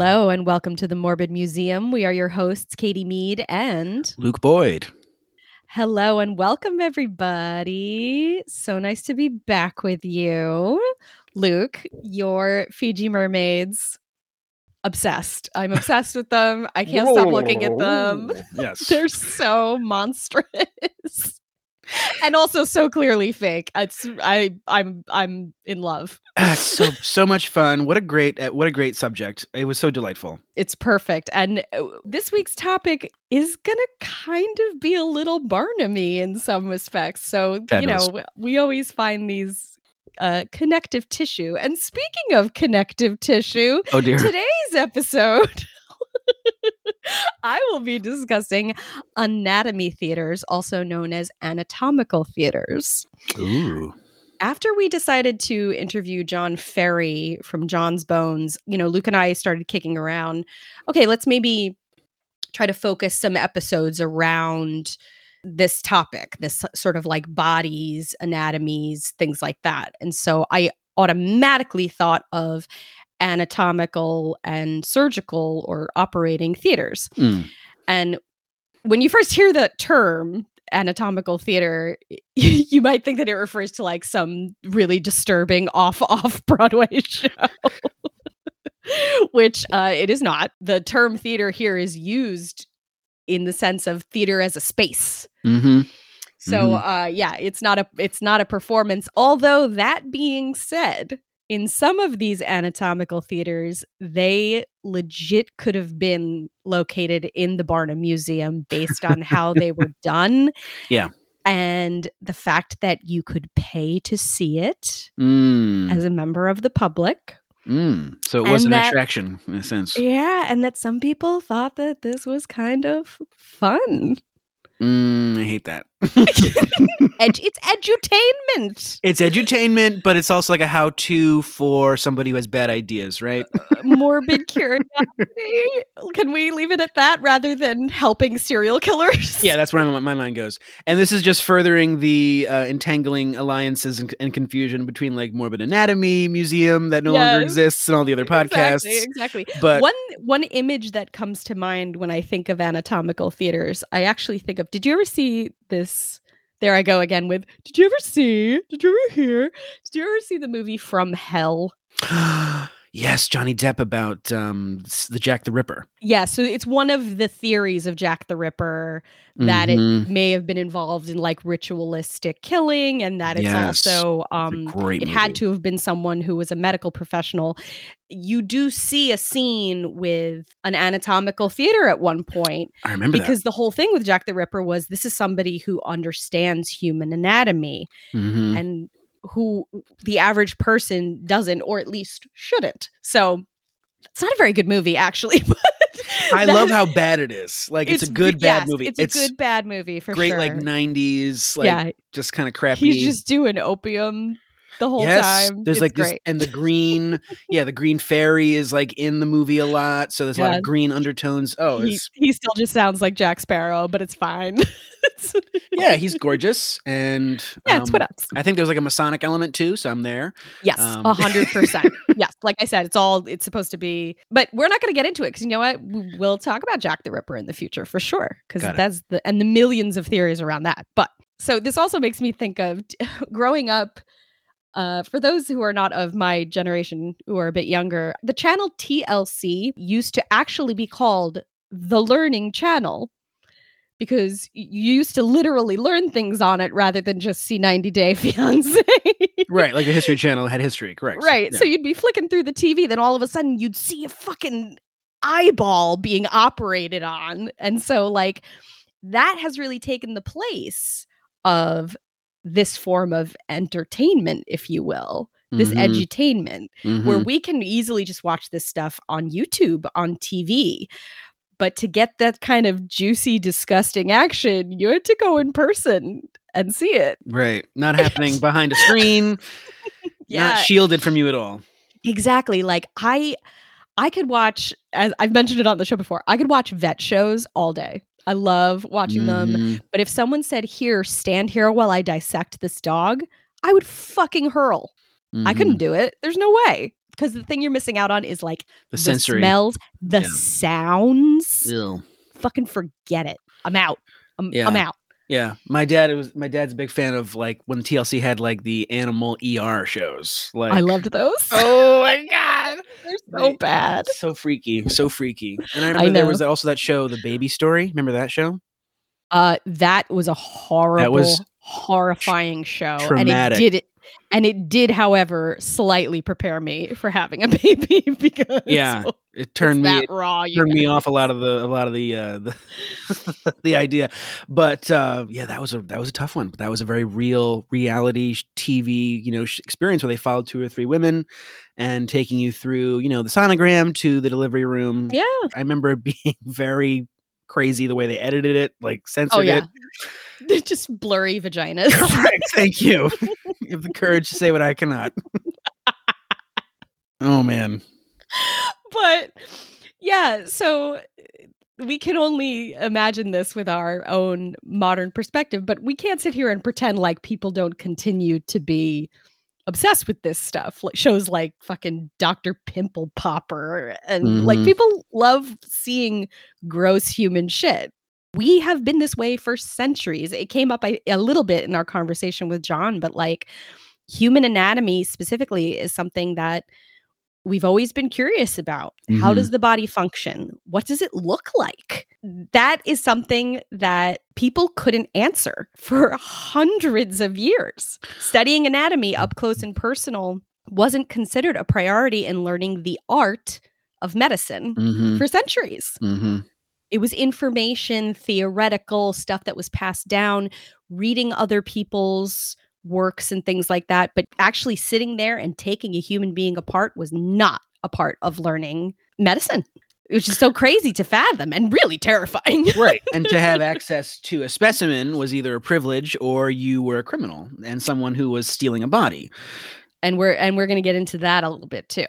Hello and welcome to the Morbid Museum. We are your hosts, Katie Mead and Luke Boyd. Hello and welcome, everybody. So nice to be back with you. Luke, your Fiji mermaids, obsessed. I'm obsessed with them. I can't stop looking at them. Yes. They're so monstrous. and also so clearly fake. It's I I'm I'm in love. Ah, so so much fun. What a great uh, what a great subject. It was so delightful. It's perfect. And uh, this week's topic is going to kind of be a little Barnamy in some respects. So, you Fabulous. know, we always find these uh, connective tissue. And speaking of connective tissue, Oh dear. today's episode I will be discussing anatomy theaters, also known as anatomical theaters. Ooh. After we decided to interview John Ferry from John's Bones, you know, Luke and I started kicking around. Okay, let's maybe try to focus some episodes around this topic, this sort of like bodies, anatomies, things like that. And so I automatically thought of anatomical and surgical or operating theaters. Mm. And when you first hear the term anatomical theater, you might think that it refers to like some really disturbing off off Broadway show. Which uh, it is not. The term theater here is used in the sense of theater as a space. Mm-hmm. So uh yeah, it's not a it's not a performance. Although that being said, in some of these anatomical theaters, they legit could have been located in the Barnum Museum based on how they were done. Yeah. And the fact that you could pay to see it Mm. as a member of the public. Mm. So it was And an that- attraction in a sense. Yeah, and that some people thought that this was kind of fun. Mm, I hate that. It's edutainment. it's edutainment, but it's also like a how-to for somebody who has bad ideas, right? morbid curiosity. Can we leave it at that rather than helping serial killers? Yeah, that's where my, my mind goes. And this is just furthering the uh, entangling alliances and, and confusion between like Morbid Anatomy Museum that no longer exists and all the other podcasts. Exactly, exactly. But one one image that comes to mind when I think of anatomical theaters, I actually think of. Did you ever see this? There I go again with. Did you ever see? Did you ever hear? Did you ever see the movie From Hell? yes, Johnny Depp about um, the Jack the Ripper. Yeah, so it's one of the theories of Jack the Ripper that Mhm. it may have been involved in like ritualistic killing and that it's Yes, also um great it movie. had to have been someone who was a medical professional. You do see a scene with an anatomical theater at one point I remember because the whole thing with Jack the Ripper was this is somebody who understands human anatomy that. Mhm. and who the average person doesn't or at least shouldn't. So it's not a very good movie actually. but I love how bad it is. Like it's, a v- good bad movie. It's, a good bad movie for great sure. like 90s like yeah, just kind of crappy. he's just doing opium the whole yes, time. there's It's like this and the green yeah, the green fairy is like in the movie a lot, so there's a lot of green undertones. Oh, he, he still just sounds like Jack Sparrow, but it's fine. It's- yeah, he's gorgeous and yeah, it's um, what else. I think there's like a Masonic element too, so I'm there. Yes, um, a hundred percent. Yes, like I said, it's all it's supposed to be. But we're not going to get into it because you know what? We- We'll talk about Jack the Ripper in the future for sure. Because it. that's the and the millions of theories around that. But so this also makes me think of growing up. Uh, for those who are not of my generation, who are a bit younger, the channel TLC used to actually be called the Learning Channel because you used to literally learn things on it rather than just see 90 Day Fiance. Right, like the History Channel had history, correct. Right. Yeah. So you'd be flicking through the TV, then all of a sudden you'd see a fucking eyeball being operated on. And so, like, that has really taken the place of this form of entertainment, if you will, this Mhm, edutainment, where mhm. we can easily just watch this stuff on YouTube, on TV. But to get that kind of juicy, disgusting action, you had to go in person and see it. right, not happening behind a screen, not shielded from you at all. Exactly. Like I I could watch as I've mentioned it on the show before. I could watch vet shows all day. I love watching them. Mhm. But if someone said, "Here, stand here while I dissect this dog," I would fucking hurl. I Mhm. couldn't do it. There's no way. because the thing you're missing out on is like The, the, sensory. smells, the Yeah. sounds. Ew. Fucking forget it. I'm out. I'm, I'm out. Yeah, my dad was my dad's a big fan of like when TLC had like the animal ER shows. Like I loved those. Oh my god, They're so Right. bad. so freaky, so freaky. And I I remember there was also that show, The Baby Story. Remember that show? Uh, that was a horrible, that was horrifying show, traumatic. and it did it. And it did, however, slightly prepare me for having a baby because Yeah, It turned me raw. turned me off a lot of the a lot of the uh the, the idea but uh yeah that was a that was a tough one but that was a very real reality tv you know experience where they followed two or three women and taking you through you know the sonogram to the delivery room Yeah. i remember it being very crazy the way they edited it like censored Oh yeah. it They're just blurry vaginas. Correct, thank you have the courage to say what i cannot oh man but yeah, so uh, we can only imagine this with our own modern perspective, but we can't sit here and pretend like people don't continue to be obsessed with this stuff. Like shows like fucking Dr. Pimple Popper and like Mhm. people love seeing gross human shit. We have been this way for centuries. It came up a, a little bit in our conversation with John, but like human anatomy specifically is something that we've always been curious about. How Mhm. does the body function? What does it look like? That is something that people couldn't answer for hundreds of years. Studying anatomy up close and personal wasn't considered a priority in learning the art of medicine mm-hmm, for centuries mm-hmm. It was information, theoretical stuff that was passed down, reading other people's works and things like that. But actually sitting there and taking a human being apart was not a part of learning medicine, which is so crazy to fathom and really terrifying. right and to have access to a specimen was either a privilege or you were a criminal and someone who was stealing a body and we're and we're going to get into that a little bit too.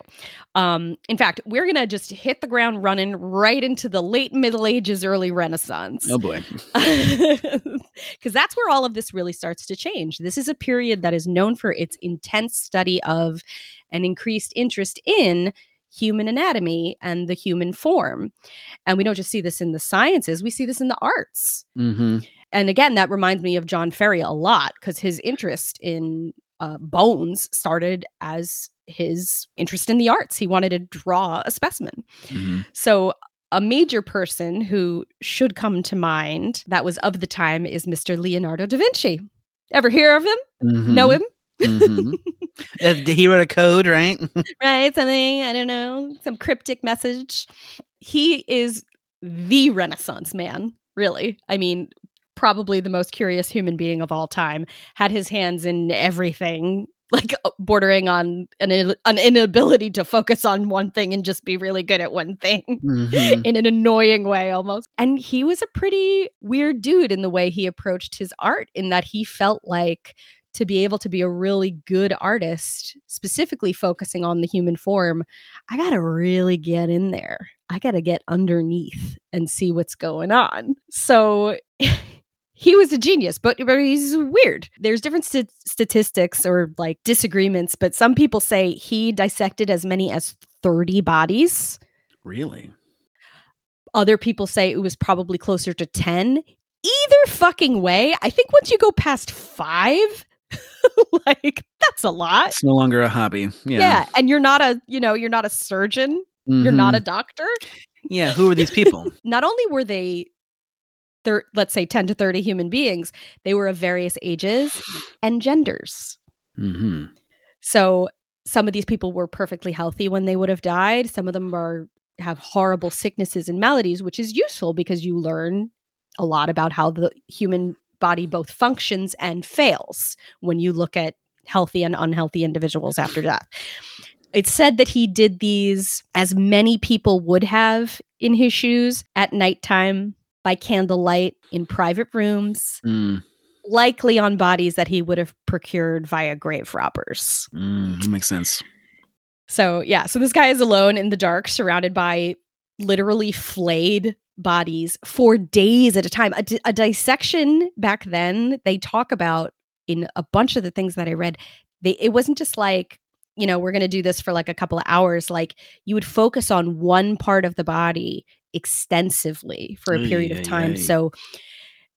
Um, in fact, we're going to just hit the ground running right into the late Middle Ages, early Renaissance. oh boy because that's where all of this really starts to change. This is a period that is known for its intense study of and increased interest in human anatomy and the human form. And we don't just see this in the sciences, we see this in the arts. mm-hmm. And again, that reminds me of John Ferry a lot because his interest in uh, bones started as his interest in the arts. He wanted to draw a specimen. Mm-hmm. So, a major person who should come to mind that was of the time is Mr. Leonardo da Vinci. Ever hear of him? Know him? Mhm. Uh, he wrote a code right Right? Something, I don't know, some cryptic message. He is the Renaissance man, really. I mean, probably the most curious human being of all time. Had his hands in everything, like uh, bordering on an, an inability to focus on one thing and just be really good at one thing. Mhm. in an annoying way almost. And he was a pretty weird dude in the way he approached his art, in that he felt like to be able to be a really good artist, specifically focusing on the human form, I got to really get in there. I got to get underneath and see what's going on. So he was a genius, but, but he's weird. There's different st- statistics or like disagreements, but some people say he dissected as many as 30 bodies. Really? Other people say it was probably closer to 10 either fucking way i think once you go past five like that's a lot. It's no longer a hobby. Yeah. yeah, and you're not a you know you're not a surgeon. You're not a Mhm. doctor. Yeah who are these people? Not only were they thir- let's say 10 to 30 human beings they were of various ages and genders hmm So some of these people were perfectly healthy when they would have died. Some of them are have horrible sicknesses and maladies, which is useful because you learn a lot about how the human body both functions and fails when you look at healthy and unhealthy individuals after death. It's said that he did these as many people would have in his shoes at nighttime by candlelight in private rooms, mm, likely on bodies that he would have procured via grave robbers. mm, that makes sense So yeah, so this guy is alone in the dark, surrounded by literally flayed bodies for days at a time. A, di- a dissection back then, they talk about in a bunch of the things that I read. They it wasn't just like you know, we're going to do this for like a couple of hours, like you would focus on one part of the body extensively for a period of time. So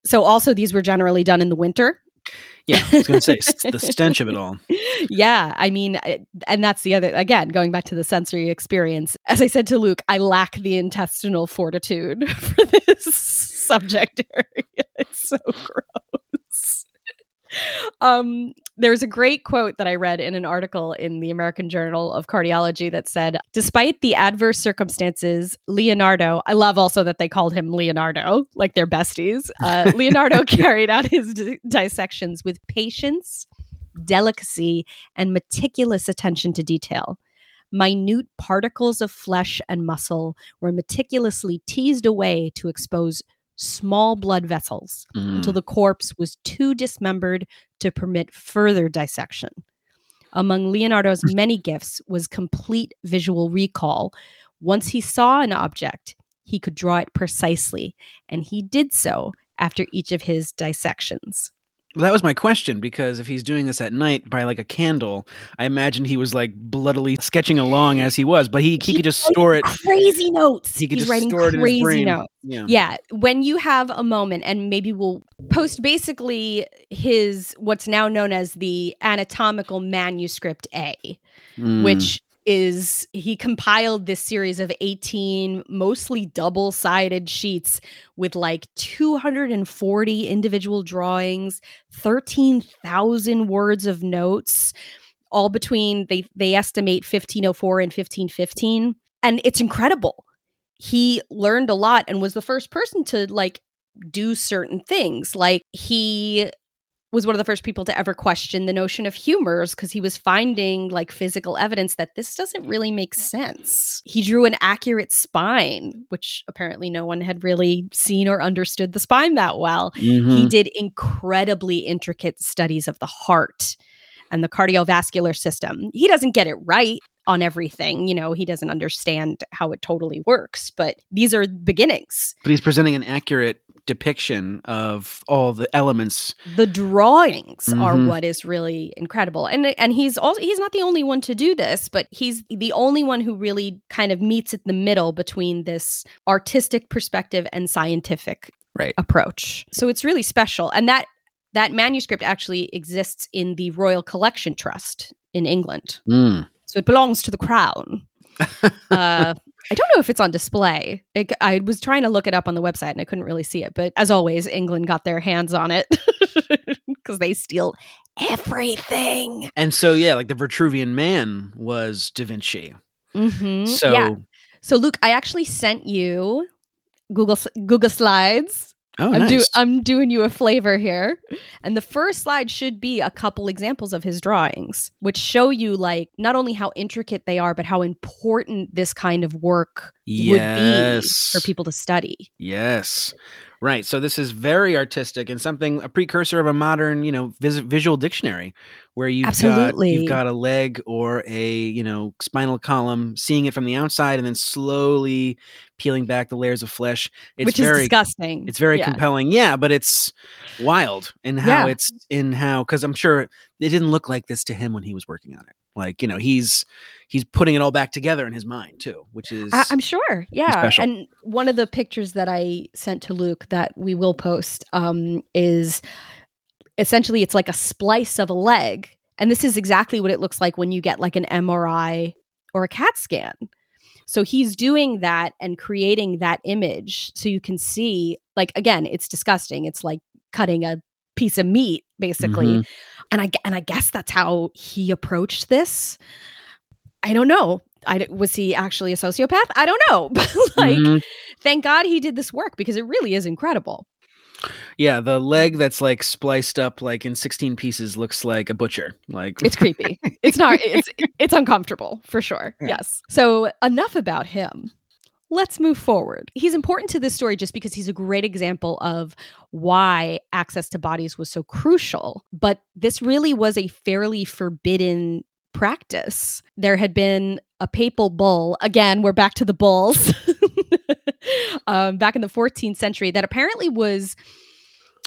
so also these were generally done in the winter. Yeah, I was going to say the stench of it all. Yeah, I mean, eh, and that's the other again going back to the sensory experience. As I said to Luke, I lack the intestinal fortitude for this subject area. It's so gross. Um, there's a great quote that I read in an article in the American Journal of Cardiology that said, despite the adverse circumstances, Leonardo, I love also that they called him Leonardo, like they're besties. Uh, Leonardo carried out his d- dissections with patience, delicacy, and meticulous attention to detail. Minute particles of flesh and muscle were meticulously teased away to expose small blood vessels mm. until the corpse was too dismembered to permit further dissection. Among Leonardo's many gifts was complete visual recall. Once he saw an object, he could draw it precisely, and he did so after each of his dissections. Well, that was my question because if he's doing this at night by like a candle, I imagined he was like bloodily sketching along as he was, but he, he, he could just store it. Crazy notes. He could he's just writing store it crazy in his brain. notes. Yeah. yeah. When you have a moment, and maybe we'll post basically his what's now known as the anatomical manuscript A, mm. which is he compiled this series of 18 mostly double-sided sheets with like 240 individual drawings 13,000 words of notes all between they they estimate 1504 and 1515 and it's incredible. He learned a lot and was the first person to like do certain things. Like he was one of the first people to ever question the notion of humors because he was finding like physical evidence that this doesn't really make sense. He drew an accurate spine, which apparently no one had really seen or understood the spine that well. Mm-hmm. He did incredibly intricate studies of the heart and the cardiovascular system. He doesn't get it right on everything. You know, he doesn't understand how it totally works, but these are beginnings. But he's presenting an accurate depiction of all the elements. The drawings mm-hmm. are what is really incredible. And and he's also he's not the only one to do this, but he's the only one who really kind of meets at the middle between this artistic perspective and scientific right. approach. So it's really special. And that that manuscript actually exists in the Royal Collection Trust in England. Mm. So it belongs to the crown. uh, I don't know if it's on display. It, I was trying to look it up on the website and I couldn't really see it. But as always, England got their hands on it because they steal everything. And so, yeah, like the Vitruvian Man was Da Vinci. Mm-hmm. So, yeah. so Luke, I actually sent you Google Google Slides Oh, I'm, nice. do, I'm doing you a flavor here. And the first slide should be a couple examples of his drawings, which show you like not only how intricate they are, but how important this kind of work yes. would be for people to study. Yes. Right. So this is very artistic and something a precursor of a modern, you know, vis- visual dictionary where you've Absolutely. got you've got a leg or a, you know, spinal column seeing it from the outside and then slowly peeling back the layers of flesh. It's Which very, is disgusting. It's very yeah. compelling. Yeah, but it's wild in how yeah. it's in how cuz I'm sure it didn't look like this to him when he was working on it. Like, you know, he's he's putting it all back together in his mind too, which is I, am sure. Yeah. And one of the pictures that I sent to Luke that we will post um, is essentially it's like a splice of a leg. And this is exactly what it looks like when you get like an MRI or a CAT scan. So he's doing that and creating that image so you can see, like, again, it's disgusting. It's like cutting a piece of meat, basically. Mm-hmm. And I and I guess that's how he approached this. I don't know. I was he actually a sociopath? I don't know. But like mm-hmm. thank God he did this work because it really is incredible. Yeah, the leg that's like spliced up like in 16 pieces looks like a butcher. Like It's creepy. it's not it's it's uncomfortable for sure. Yeah. Yes. So enough about him. Let's move forward. He's important to this story just because he's a great example of why access to bodies was so crucial. But this really was a fairly forbidden practice. There had been a papal bull. Again, we're back to the bulls. um, back in the 14th century, that apparently was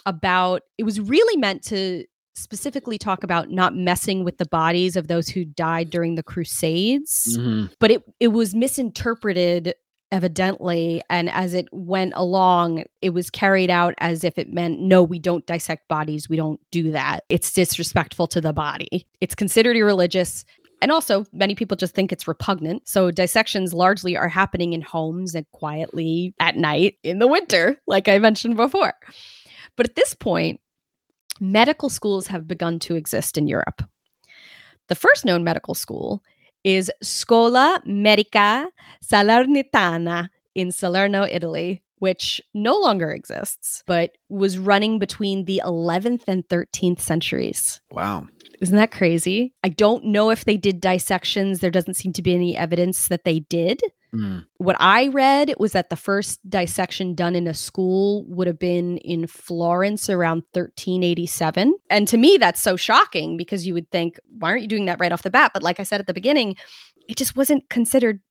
about, it was really meant to specifically talk about not messing with the bodies of those who died during the Crusades, Mhm. but it it was misinterpreted evidently and as it went along it was carried out as if it meant no we don't dissect bodies we don't do that. It's disrespectful to the body. It's considered irreligious and also many people just think it's repugnant so dissections largely are happening in homes and quietly at night in the winter like i mentioned before but at this point medical schools have begun to exist in europe the first known medical school is Scuola Medica Salernitana in Salerno, Italy, which no longer exists, but was running between the 11th and 13th centuries. Wow. Isn't that crazy? I don't know if they did dissections. There doesn't seem to be any evidence that they did. Mm. What I read was that the first dissection done in a school would have been in Florence around 1387. And to me, that's so shocking because you would think, why aren't you doing that right off the bat? But like I said at the beginning, it just wasn't considered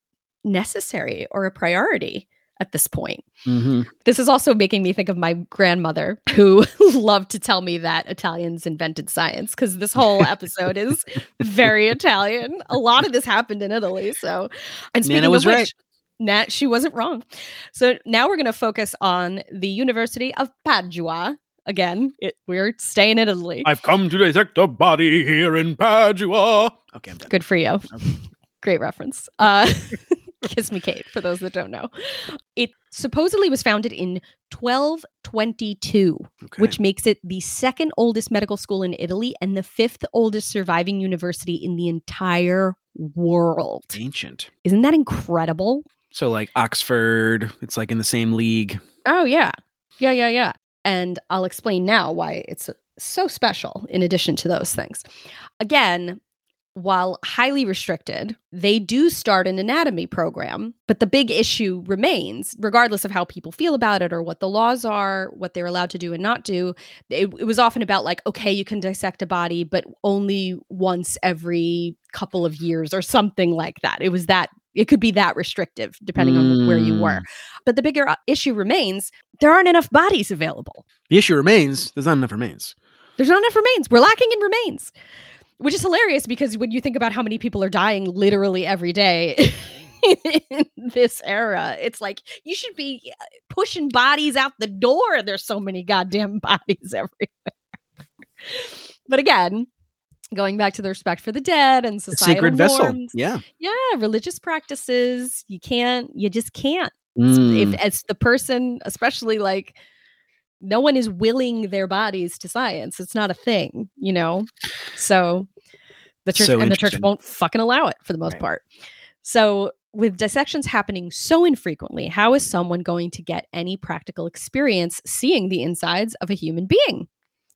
necessary or a priority at this point. hmm This is also making me think of my grandmother who loved to tell me that Italians invented science because this whole episode is very Italian. A lot of this happened in Italy. So, and speaking Nana was of which, right. Nat, she wasn't wrong. So now we're going to focus on the University of Padua. Again, it, we're staying in Italy. I've come to dissect a body here in Padua. Okay, I'm done. Good for you. Great reference. Uh, Kiss Me Kate, for those that don't know. It supposedly was founded in 1222, Okay. which makes it the second oldest medical school in Italy and the fifth oldest surviving university in the entire world. ancient. Isn't that incredible? So like Oxford, it's like in the same league. Oh, yeah. Yeah, yeah, yeah. And I'll explain now why it's so special in addition to those things. Again, while highly restricted, they do start an anatomy program, but the big issue remains, regardless of how people feel about it or what the laws are, what they're allowed to do and not do. It, it was often about, like, okay, you can dissect a body, but only once every couple of years or something like that. It was that, it could be that restrictive depending on where you were. But the bigger uh, issue remains there aren't enough bodies available. The issue remains. There's not enough remains. There's not enough remains. We're lacking in remains, which is hilarious because when you think about how many people are dying literally every day in this era, it's like you should be uh, pushing bodies out the door. There's so many goddamn bodies everywhere. but again, going back to the respect for the dead and societal sacred vessel. Yeah. yeah, religious practices, you can't, you just can't Mm. if as the person especially like no one is willing their bodies to science it's not a thing you know so the church So and the church won't fucking allow it for the most Right. part so with dissections happening so infrequently how is someone going to get any practical experience seeing the insides of a human being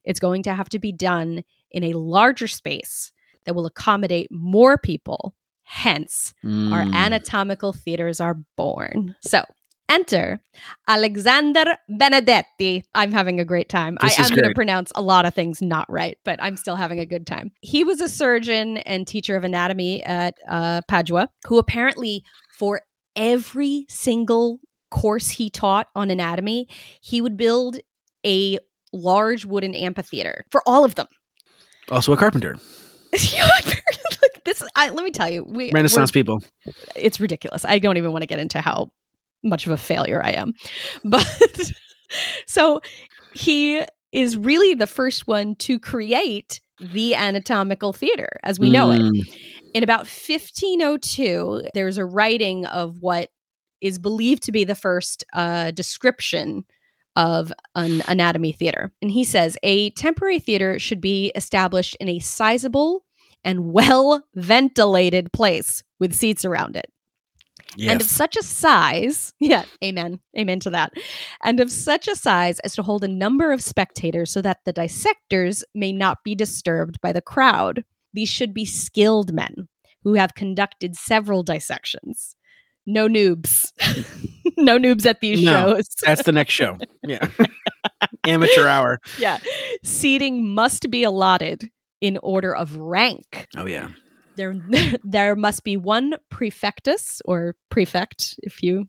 it's going to have to be done in a larger space that will accommodate more people hence our Mm. anatomical theaters are born. So enter Alexander Benedetti. I'm having a great time. This I am going to pronounce a lot of things not right, but I'm still having a good time. He was a surgeon and teacher of anatomy at uh, Padua, who apparently, for every single course he taught on anatomy, he would build a large wooden amphitheater for all of them. Also a carpenter. This, I, let me tell you, we Renaissance people. it's ridiculous. I don't even want to get into how much of a failure I am. But so he is really the first one to create the anatomical theater as we know it. Mm. In about 1502, there's a writing of what is believed to be the first uh, description of an anatomy theater. And he says a temporary theater should be established in a sizable and well ventilated place with seats around it and of such a size, yeah, amen, amen to that, and of such a size as to hold a number of spectators so that the dissectors may not be disturbed by the crowd. These should be skilled men who have conducted several dissections. No noobs. no noobs at these No. shows. That's the next show. Yeah. Amateur hour. yeah. Seating must be allotted in order of rank. Oh yeah. There there must be one prefectus or prefect if you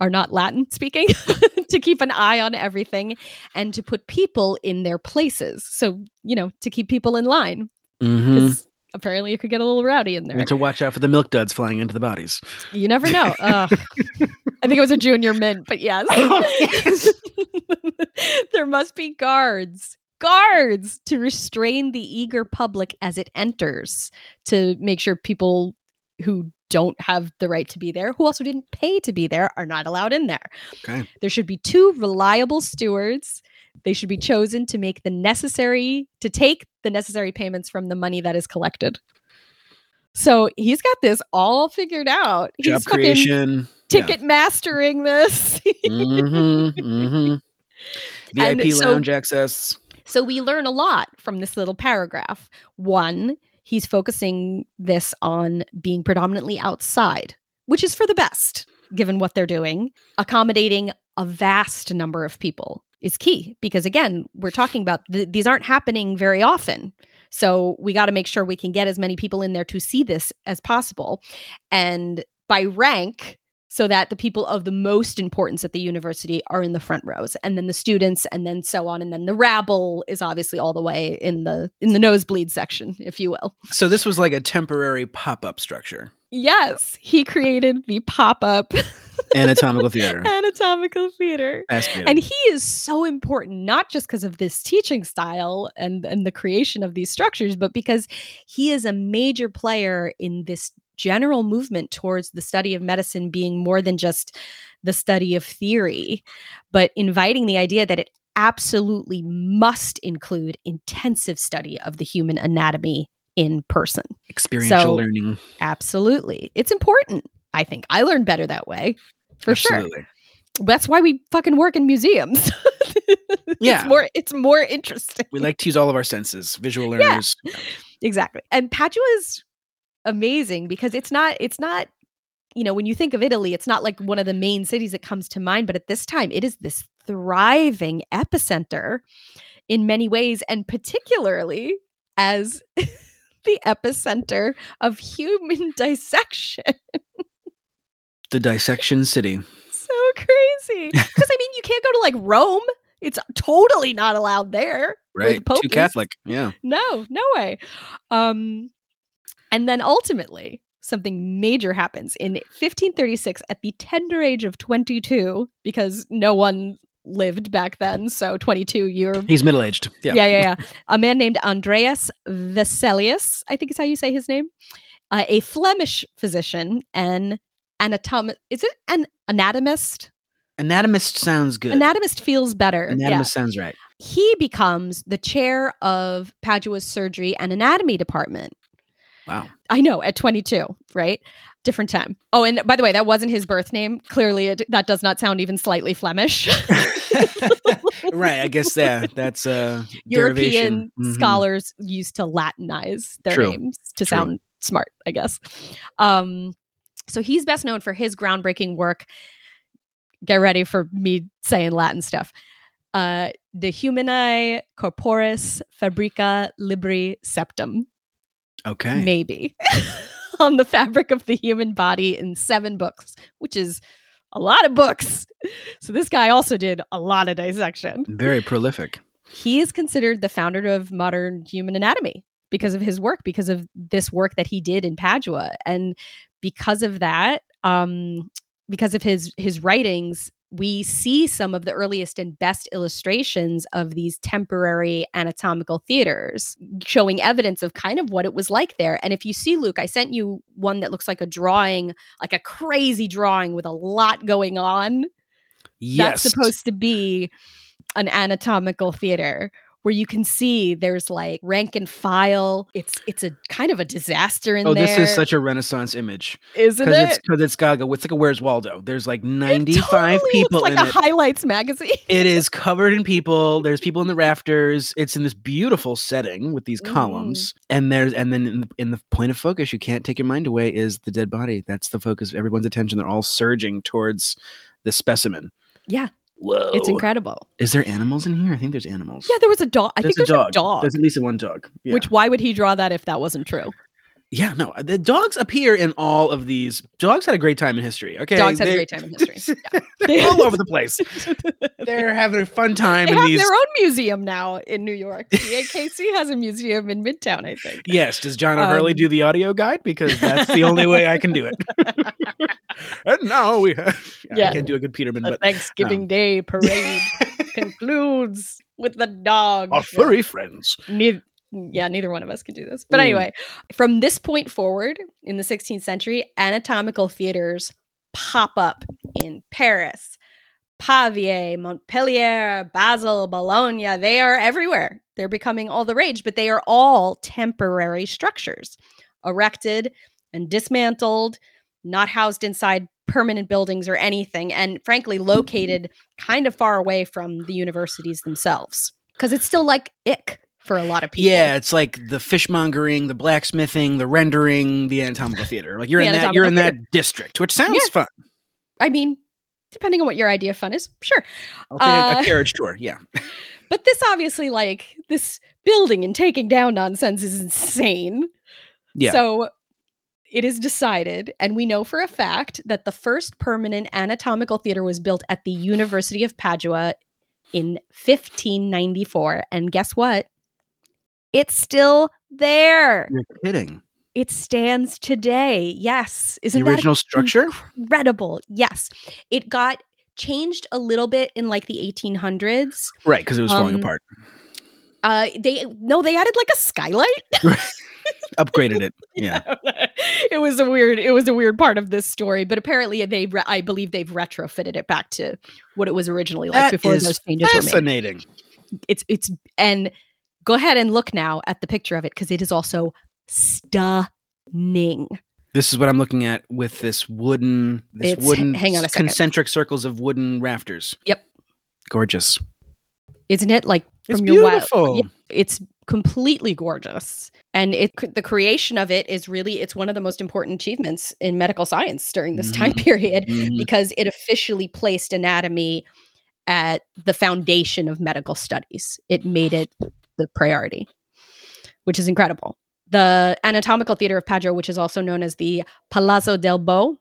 are not Latin speaking, to keep an eye on everything and to put people in their places. So, you know, to keep people in line. hmm Because apparently it could get a little rowdy in there. And to watch out for the milk duds flying into the bodies. You never know. Ugh. I think it was a junior mint, but yes. Oh, there must be guards, guards to restrain the eager public as it enters to make sure people who don't have the right to be there, who also didn't pay to be there, are not allowed in there. Okay. There should be two reliable stewards. They should be chosen to make the necessary to take the necessary payments from the money that is collected. So he's got this all figured out. He's Job fucking creation. ticket mastering this. hmm hmm And VIP so- lounge access. So we learn a lot from this little paragraph. One, he's focusing this on being predominantly outside, which is for the best given what they're doing. Accommodating a vast number of people is key because, again, we're talking about th- these aren't happening very often. So we got to make sure we can get as many people in there to see this as possible. And by rank, so that the people of the most importance at the university are in the front rows and then the students and then so on and then the rabble is obviously all the way in the in the nosebleed section if you will So this was like a temporary pop-up structure. yes he created the pop-up Anatomical theater. anatomical theater and he is so important not just because of this teaching style and and the creation of these structures but because he is a major player in this general movement towards the study of medicine being more than just the study of theory but inviting the idea that it absolutely must include intensive study of the human anatomy in person Experiential so- learning. absolutely it's important i think i learned better that way for sure that's why we fucking work in museums. Yeah. It's more it's more interesting. We like to use all of our senses. Visual Yeah. learners. Exactly. And Padua is amazing because it's not it's not you know, when you think of Italy, it's not like one of the main cities that comes to mind, but at this time it is this thriving epicenter in many ways and particularly as the epicenter of human dissection. The dissection city. so crazy. Because I mean, you can't go to like Rome. It's totally not allowed there. Right. Too. Catholic. Yeah. No, no way. Um, and then ultimately, something major happens in 1536 at the tender age of 22, because no one lived back then. So 22, you're. He's middle aged. Yeah. Yeah, yeah, yeah. A man named Andreas Vesalius, I think is how you say his name, uh, a Flemish physician and anatom. Is it an anatomist? Anatomist sounds good. Anatomist feels better. Anatomist Yeah. sounds right. He becomes the chair of Padua's surgery and anatomy department. Wow. I know at 22, right? Different time. Oh, and by the way, that wasn't his birth name. Clearly, it, that does not sound even slightly Flemish. right. I guess yeah. That's uh European derivation. Mhm. scholars used to Latinize their True. names to True. sound smart, I guess. Um, so he's best known for his groundbreaking work. Get ready for me saying Latin stuff. Uh, De Humani Corporis Fabrica Libri Septum, Okay. maybe, on the fabric of the human body in seven books, which is a lot of books. So this guy also did a lot of dissection Very prolific. he is considered the founder of modern human anatomy because of his work because of this work that he did in padua and because of that um because of his his writings we see some of the earliest and best illustrations of these temporary anatomical theaters showing evidence of kind of what it was like there. And if you see luke i sent you one that looks like a drawing like a crazy drawing with a lot going on. Yes. that's supposed to be an anatomical theater where you can see there's like rank and file. It's it's a kind of a disaster in Oh, there. Oh, this is such a renaissance image isn't because it? it's because it's Gaga. It's like a Where's Waldo. There's like It 95 totally people like in a it. highlights magazine. It is covered in people. There's people in the rafters. It's in this beautiful setting with these Mhm. columns, and there's and then in the, in the point of focus, you can't take your mind away is the dead body. That's the focus of everyone's attention. They're all surging towards the specimen. Yeah. Whoa! It's incredible. Is there animals in here? I think there's animals. Yeah, there was a dog. I there's think there's a dog. a dog. There's at least one dog. Yeah. Which why would he draw that if that wasn't true? Yeah, no, the dogs appear in all of these. Dogs had a great time in history. Okay, Dogs had a great time in history. They're all over the place. They're having a fun time They in have these. their own museum now in New York. The AKC has a museum in Midtown, I think. Yes, does John O'Hurley Um, do the audio guide? Because that's the only way I can do it. and now we have. Yeah. I can't do a good Peterman, The but Thanksgiving Day parade concludes with the dog. our furry friends. Yeah, neither one of us can do this. But Mm. anyway, from this point forward in the 16th century, anatomical theaters pop up in Paris, Pavia, Montpellier, Basel, Bologna. They are everywhere. They're becoming all the rage, but they are all temporary structures, erected and dismantled, not housed inside permanent buildings or anything, and frankly, located kind of far away from the universities themselves. Because it's still like ick for a lot of people. Yeah, it's like the fishmongering, the blacksmithing, the rendering, the anatomical theater. Like you're in that. You're in anatomical that district, which sounds Yeah. fun. I mean, depending on what your idea of fun is, sure. Uh, a carriage tour. Yeah, But this obviously, like, this building and taking down nonsense is insane. yeah. So it is decided, and we know for a fact that the first permanent anatomical theater was built at the University of Padua in 1594. And guess what? It's still there. you're kidding. It stands today. Yes. Isn't that original structure. incredible? Yes. It got changed a little bit in like the 1800s. Right, because it was falling Um, apart. Uh, they no, they added like a skylight. Upgraded it. Yeah. it was a weird. It was a weird part of this story, but apparently they, re- I believe they've retrofitted it back to what it was originally like That before those changes were made. Fascinating. It's it's and go ahead and look now at the picture of it because it is also stunning. This is what I'm looking at with this wooden, this It's- wooden hang on a second. concentric circles of wooden rafters. Yep. Gorgeous. Isn't it like It's from your wild- beautiful. Yeah, it's completely gorgeous and it the creation of it is really it's one of the most important achievements in medical science during this time period Mhm. because it officially placed anatomy at the foundation of medical studies it made it the priority which is incredible the anatomical theater of padua which is also known as the palazzo del bo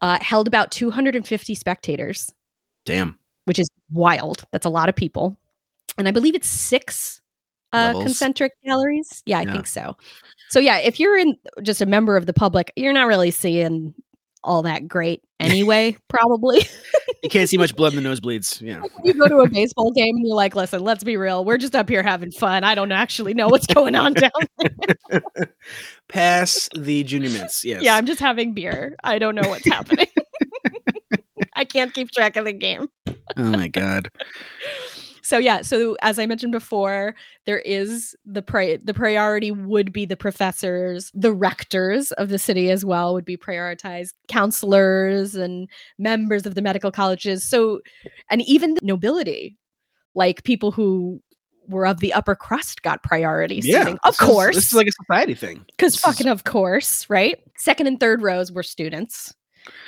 uh, held about 250 spectators Damn. which is wild. That's a lot of people. And I believe it's six uh, concentric galleries. Yeah, I Yeah. think so. So yeah, if you're in just a member of the public, you're not really seeing all that great anyway, probably. You can't see much blood in the nosebleeds. Yeah. you go to a baseball game and you're like, listen, let's be real. We're just up here having fun. I don't actually know what's going on down there. Pass the junior mints. Yes. Yeah, I'm just having beer. I don't know what's happening. I can't keep track of the game. oh my god. So yeah so as i mentioned before there is the pri- the priority would be the professors the rectors of the city as well would be prioritized counselors and members of the medical colleges so and even the nobility like people who were of the upper crust got priority Yeah. seating of this is- course this is like a society thing. because this is- fucking of course right second and third rows were students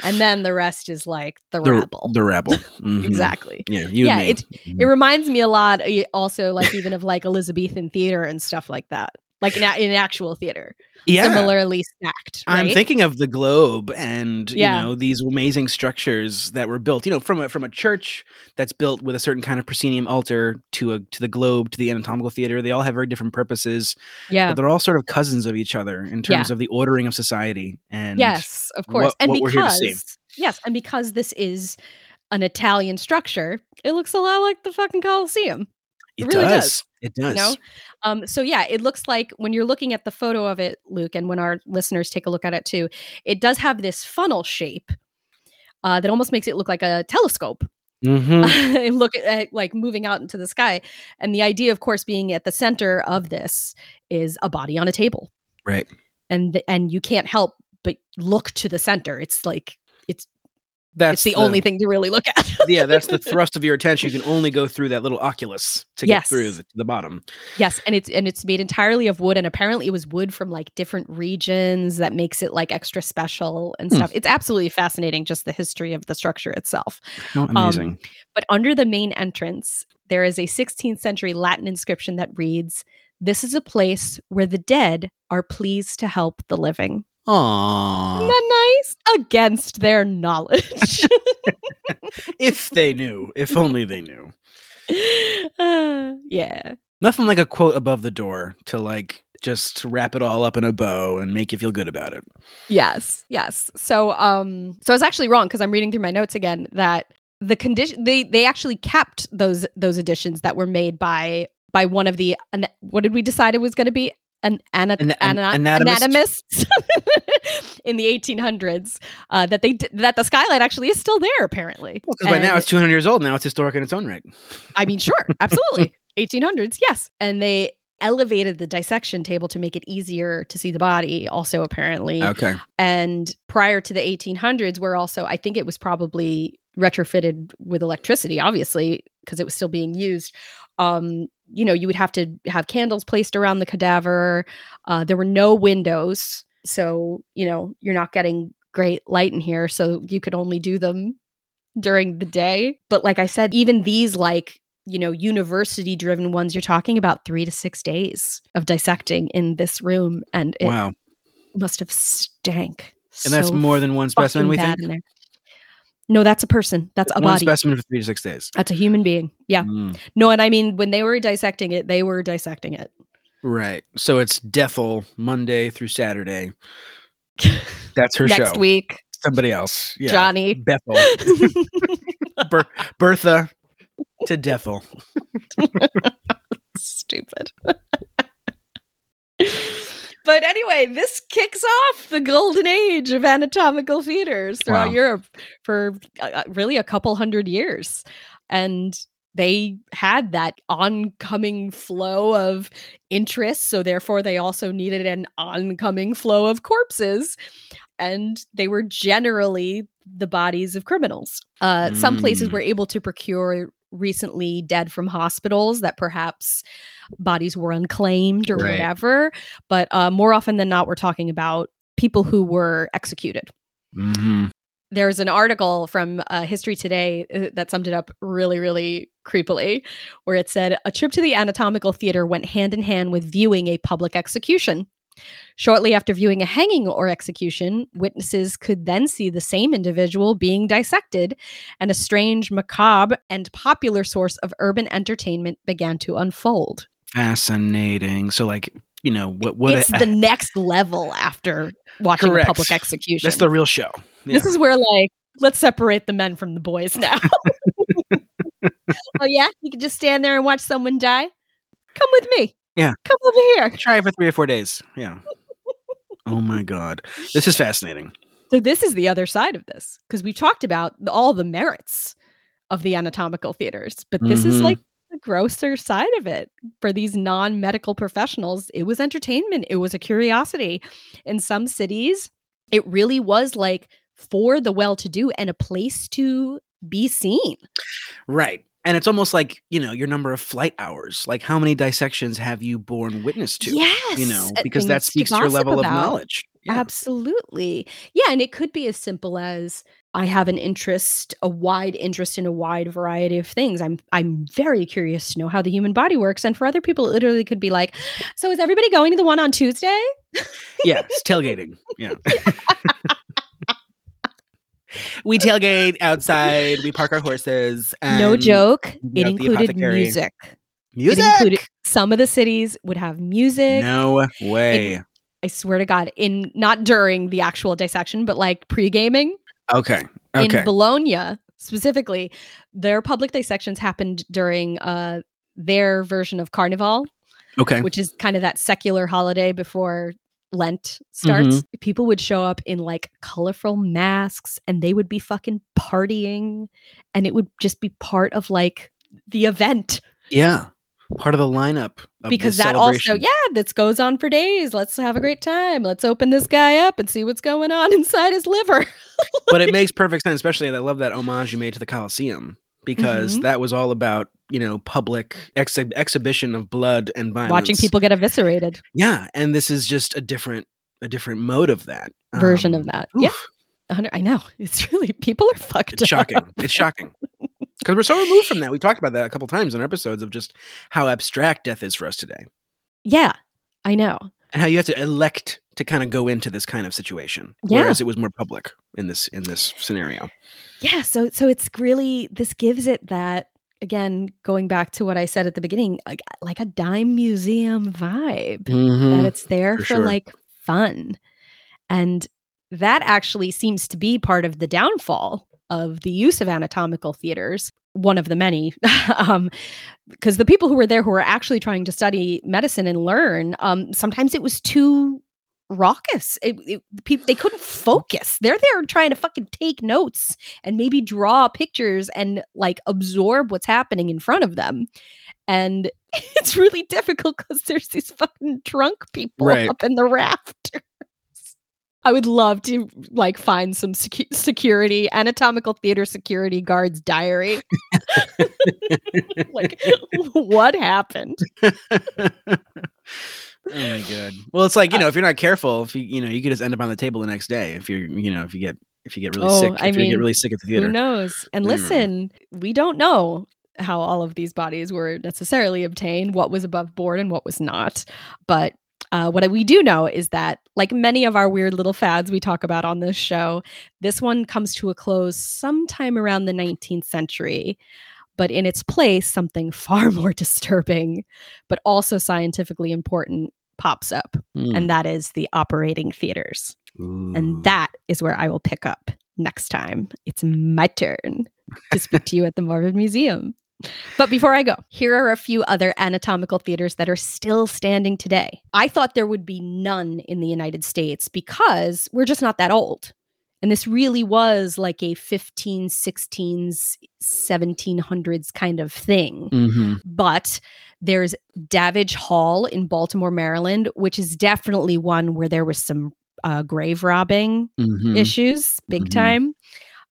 and then the rest is like the, The rabble The rebel. Mhm. exactly Yeah. You Yeah, it's- Mhm. it reminds me a lot uh, also like even of like elizabethan theater and stuff like that like in, in actual theater yeah. similarly stacked I'm thinking of the globe and Yeah. you know these amazing structures that were built, you know, from a from a church that's built with a certain kind of proscenium altar to a to the globe to the anatomical theater. They all have very different purposes, yeah but they're all sort of cousins of each other in terms of the ordering of society. And yes of course what- and what we're here to because yes and because this is an italian structure it looks a lot like the fucking coliseum it, really does. does, It does. know? um so yeah it looks like when you're looking at the photo of it luke and when our listeners take a look at it too it does have this funnel shape uh, that almost makes it look like a telescope Mhm. and look at, at like moving out into the sky. And the idea, of course, being at the center of this is a body on a table, Right. and and you can't help but look to the center. It's like That's it's the, only thing to really look at. yeah, that's the thrust of your attention. You can only go through that little oculus to get through the, the bottom. yes, and it's and it's made entirely of wood, and apparently it was wood from like different regions that makes it like extra special and Hmm. stuff. It's absolutely fascinating, just the history of the structure itself. How amazing. But under the main entrance, there is a 16th century Latin inscription that reads, This is a place where the dead are pleased to help the living. Aww. Nice? Against their knowledge. if they knew, if only they knew. Uh, yeah. Nothing like a quote above the door to like just wrap it all up in a bow and make you feel good about it. Yes. Yes. So um so I was actually wrong because I'm reading through my notes again that the condition they they actually kept those those additions that were made by by one of the an, what did we decide it was going to be an, ana- An- an- ana- anatomist? anatomists in the 1800s uh, that they d- that the skylight actually is still there apparently Because by now it's 200 years old. Now it's historic in its own right. I mean, sure, absolutely. 1800s, yes. And they elevated the dissection table to make it easier to see the body, also, apparently. Okay. And prior to the 1800s, where also, I think it was probably retrofitted with electricity, obviously, because it was still being used. Um, you know, you would have to have candles placed around the cadaver. Uh, there were no windows. So, you know, you're not getting great light in here. So you could only do them during the day. But like I said, even these like, you know, university driven ones, you're talking about three to six days of dissecting in this room. And it wow. must have stank. And that's more than one specimen, we think? No, that's a person. That's a one body. specimen for three to six days. That's a human being. Yeah. Mm, No, and I mean when they were dissecting it, they were dissecting it. right. So it's Dethel Monday through Saturday. That's her Next show. Next week, Somebody else. Yeah. Johnny. Bethel. Ber- Bertha to Dethel. Stupid. But anyway, this kicks off the golden age of anatomical theaters throughout Wow. Europe for uh, uh, really a couple hundred years. And they had that oncoming flow of interest. So, therefore, they also needed an oncoming flow of corpses. And they were generally the bodies of criminals. Uh, Some places Mm. were able to procure recently dead from hospitals that perhaps bodies were unclaimed or Right. whatever. But uh, more often than not, we're talking about people who were executed. Mhm. There's an article from uh, History Today uh, that summed it up really, really creepily, where it said a trip to the anatomical theater went hand in hand with viewing a public execution. Shortly after viewing a hanging or execution, witnesses could then see the same individual being dissected, and a strange, macabre, and popular source of urban entertainment began to unfold. Fascinating. So, like, you know, what? What? it's a- the next level after watching Correct. a public execution. that's the real show. This is where like let's separate the men from the boys now. oh yeah, you can just stand there and watch someone die. Come with me. Yeah. Come over here. Try it for three or four days. Yeah. Oh my god, this is fascinating. So this is the other side of this because we talked about all the merits of the anatomical theaters, but this is Mhm. like the grosser side of it for these non-medical professionals. It was entertainment. It was a curiosity. In some cities, it really was like for the well-to-do and a place to be seen. Right. And it's almost like, you know, your number of flight hours. Like how many dissections have you borne witness to? Yes, You know, uh, because that speaks to your level of knowledge. Yeah. Absolutely. Yeah. And it could be as simple as I have an interest, a wide interest in a wide variety of things. I'm I'm very curious to know how the human body works. And for other people, it literally could be like, so is everybody going to the one on Tuesday? yeah, it's tailgating. Yeah. we tailgate outside, we park our horses. And no joke. It included music. Music. It included some of the cities would have music. no way. I swear to God, in not during the actual dissection, but like pre-gaming. okay. Okay. in Bologna specifically, their public dissections happened during uh, their version of Carnival, okay. which is kind of that secular holiday before Lent starts. Mm-hmm. People would show up in like colorful masks and they would be fucking partying, and it would just be part of like the event Yeah. Part of the lineup. Of because that also yeah this goes on for days let's have a great time let's open this guy up and see what's going on inside his liver but it makes perfect sense, especially I love that homage you made to the Colosseum because Mhm. that was all about you know public exhi- exhibition of blood and violence. watching people get eviscerated yeah, and this is just a different a different mode of that version Um, of that yeah oof, 100 I know. It's really people are fucked It's up. shocking. It's shocking because we're so removed from that. We talked about that a couple times in episodes of just how abstract death is for us today. Yeah, I know. and how you have to elect to kind of go into this kind of situation, Yeah. whereas it was more public in this in this scenario. Yeah, so so it's really this gives it that again going back to what I said at the beginning, like like a dime museum vibe. that it's there for for, sure. like fun. And that actually seems to be part of the downfall of the use of anatomical theaters, one of the many. um, because the people who were there who were actually trying to study medicine and learn, um, sometimes it was too raucous. It, it, people they couldn't focus. They're there trying to fucking take notes and maybe draw pictures and like absorb what's happening in front of them. And it's really difficult because there's these fucking drunk people Right. up in the rafters. I would love to like find some secu- security, anatomical theater security guards diary. like, what happened? Oh my god. Well, it's like you know, if you're not careful, if you you know, you could just end up on the table the next day if you're you know if you get if you get really Oh, sick. I if you mean, get really sick at the theater. Who knows? And listen, we don't know how all of these bodies were necessarily obtained, what was above board and what was not. But uh, what we do know is that, like many of our weird little fads we talk about on this show, this one comes to a close sometime around the 19th century. But in its place, something far more disturbing, but also scientifically important, pops up. Mm. And that is the operating theaters. Ooh. And that is where I will pick up next time. It's my turn to speak to you at the Morbid Museum. But before I go, here are a few other anatomical theaters that are still standing today. I thought there would be none in the United States because we're just not that old. And this really was like a 15, 16s, 1700s kind of thing Mhm. but there's Davidge Hall in Baltimore, Maryland, which is definitely one where there was some uh, grave robbing Mhm. issues, big Mhm. time.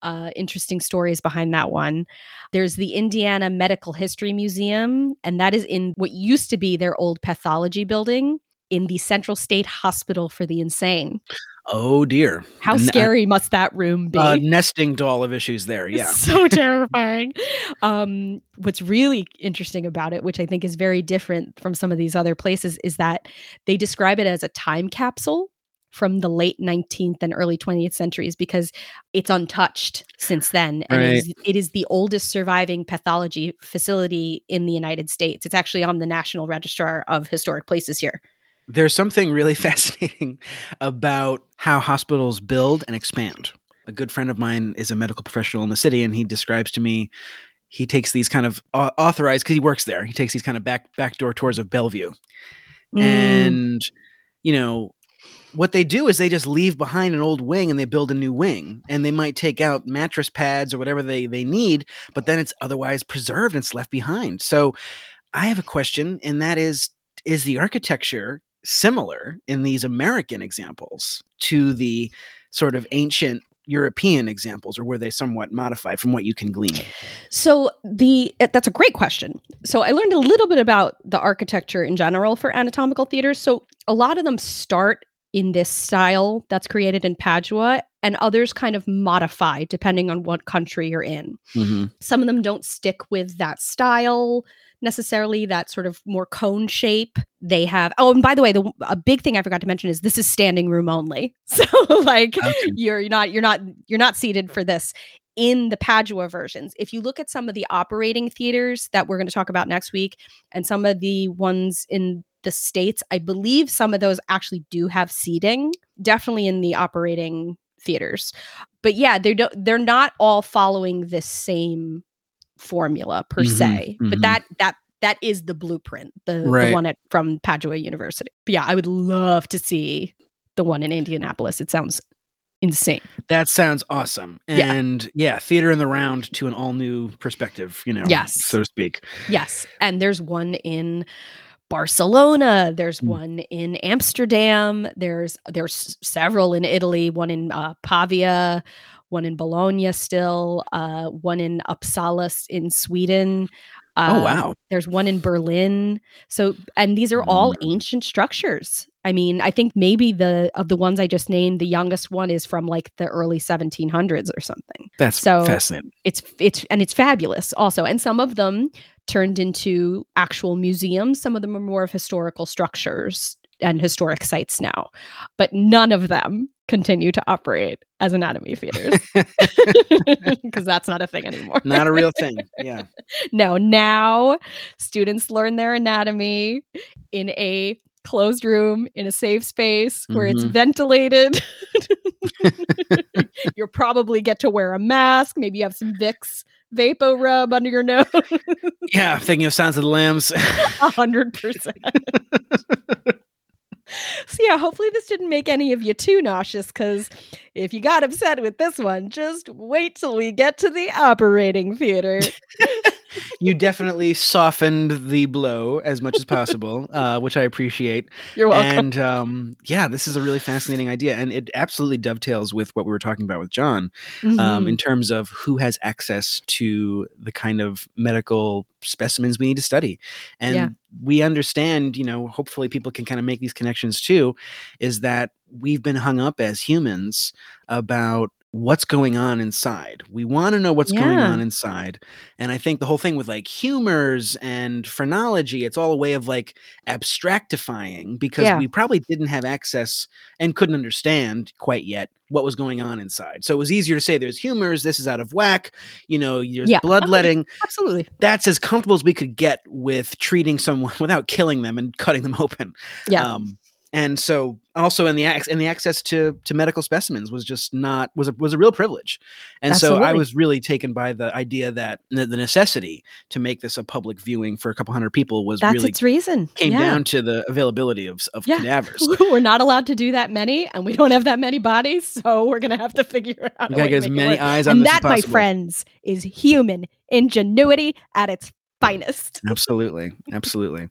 Uh, interesting stories behind that one. There's the Indiana Medical History Museum, and that is in what used to be their old pathology building in the Central State Hospital for the Insane. Oh dear. How ne- a- scary must that room be? A nesting doll of issues there. Yeah. so terrifying. Um, what's really interesting about it, which I think is very different from some of these other places, is that they describe it as a time capsule from the late 19th and early 20th centuries because it's untouched since then. And it, is, it is the oldest surviving pathology facility in the United States. It's actually on the National Registrar of Historic Places here. There's something really fascinating about how hospitals build and expand. A good friend of mine is a medical professional in the city, and he describes to me he takes these kind of au- authorized because he works there. He takes these kind of back backdoor tours of Bellevue, Mm. and you know what they do is they just leave behind an old wing and they build a new wing and they might take out mattress pads or whatever they they need but then it's otherwise preserved and it's left behind so i have a question and that is is the architecture similar in these american examples to the sort of ancient european examples or were they somewhat modified from what you can glean So the uh, that's a great question. So I learned a little bit about the architecture in general for anatomical theaters. So a lot of them start in this style that's created in Padua and others kind of modify depending on what country you're in. Mhm. Some of them don't stick with that style necessarily that sort of more cone shape they have oh and by the way the a big thing i forgot to mention is this is standing room only so like Okay. you're you're not you're not you're not seated for this in the Padua versions. If you look at some of the operating theaters that we're going to talk about next week and some of the ones in the states, I believe some of those actually do have seating, definitely in the operating theaters. But yeah, they don't they're not all following the same formula per Mhm, se. But mhm. that that that is the blueprint, the, Right. the one at from Padua University. But yeah, I would love to see the one in Indianapolis. It sounds insane. That sounds awesome. Yeah. And yeah, theater in the round to an all new perspective, you know, Yes. so to speak. Yes. And there's one in Barcelona, there's Mm. one in Amsterdam, there's there's several in Italy, one in uh, Pavia, one in Bologna still, uh, one in Uppsala in Sweden. oh uh, wow. There's one in Berlin. So, and these are all Mm. ancient structures. I mean, I think maybe the of the ones I just named, the youngest one is from like the early 1700s or something That's so- fascinating. it's it's and it's fabulous also and some of them turned into actual museums. Some of them are more of historical structures and historic sites now, but none of them continue to operate as anatomy theaters because that's not a thing anymore. Not a real thing. Yeah. no, now students learn their anatomy in a closed room in a safe space where it's Mhm. ventilated. You'll probably get to wear a mask. Maybe you have some Vicks VapoRub under your nose. Yeah. Thinking of Sounds of the Lambs. A hundred percent. So yeah, hopefully this didn't make any of you too nauseous. Because if you got upset with this one, just wait till we get to the operating theater. you definitely softened the blow as much as possible, uh, which I appreciate. You're welcome. And um, yeah, this is a really fascinating idea, and it absolutely dovetails with what we were talking about with John um, Mhm. in terms of who has access to the kind of medical specimens we need to study. And Yeah. we understand, you know, hopefully people can kind of make these connections too, is that we've been hung up as humans about what's going on inside. We want to know what's going on inside. And I think the whole thing with like humors and phrenology, it's all a way of like abstractifying because Yeah. we probably didn't have access and couldn't understand quite yet what was going on inside. So it was easier to say there's humors, this is out of whack, you know, there's Yeah. bloodletting. Absolutely. That's as comfortable as we could get with treating someone without killing them and cutting them open. Yeah. Um, and so also in the and the access to to medical specimens was just not was a was a real privilege. And so I was really taken by the idea that the, necessity to make this a public viewing for a couple hundred people was That's really its reason. came yeah. down to the availability of of Yeah. cadavers. We're not allowed to do that many, and we don't have that many bodies, so we're gonna have to figure out. We gotta get as many eyes on And this as that, my friends, is human ingenuity at its finest. Absolutely, absolutely.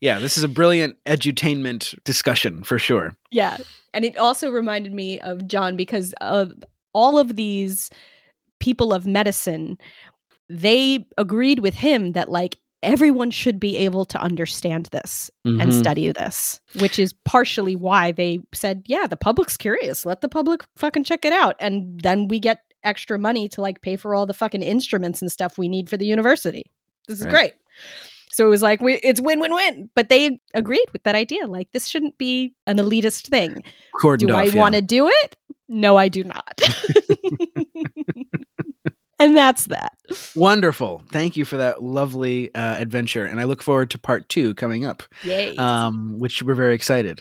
Yeah, this is a brilliant edutainment discussion for sure. Yeah. And it also reminded me of John because of all of these people of medicine, they agreed with him that like everyone should be able to understand this and Mhm. study this, which is partially why they said, yeah, the public's curious. Let the public fucking check it out. And then we get extra money to like pay for all the fucking instruments and stuff we need for the university. This is Right. great. So it was like we, it's win win win. But they agreed with that idea. Like this shouldn't be an elitist thing. Cordoned Do I yeah. want to do it? No, I do not. and that's that. Wonderful. Thank you for that lovely uh, adventure. And I look forward to part two coming up, Yay. um, which we're very excited.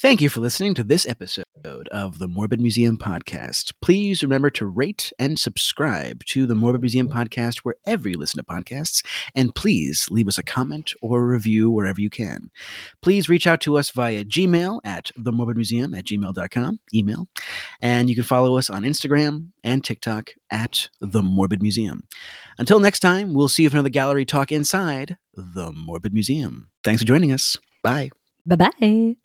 Thank you for listening to this episode of the Morbid Museum Podcast. Please remember to rate and subscribe to the Morbid Museum Podcast wherever you listen to podcasts. And please leave us a comment or a review wherever you can. Please reach out to us via Gmail at themorbidmuseum at gmail.com, email. And you can follow us on Instagram and TikTok at The Morbid Museum. Until next time, we'll see you for another gallery talk inside The Morbid Museum. Thanks for joining us. Bye. Bye bye.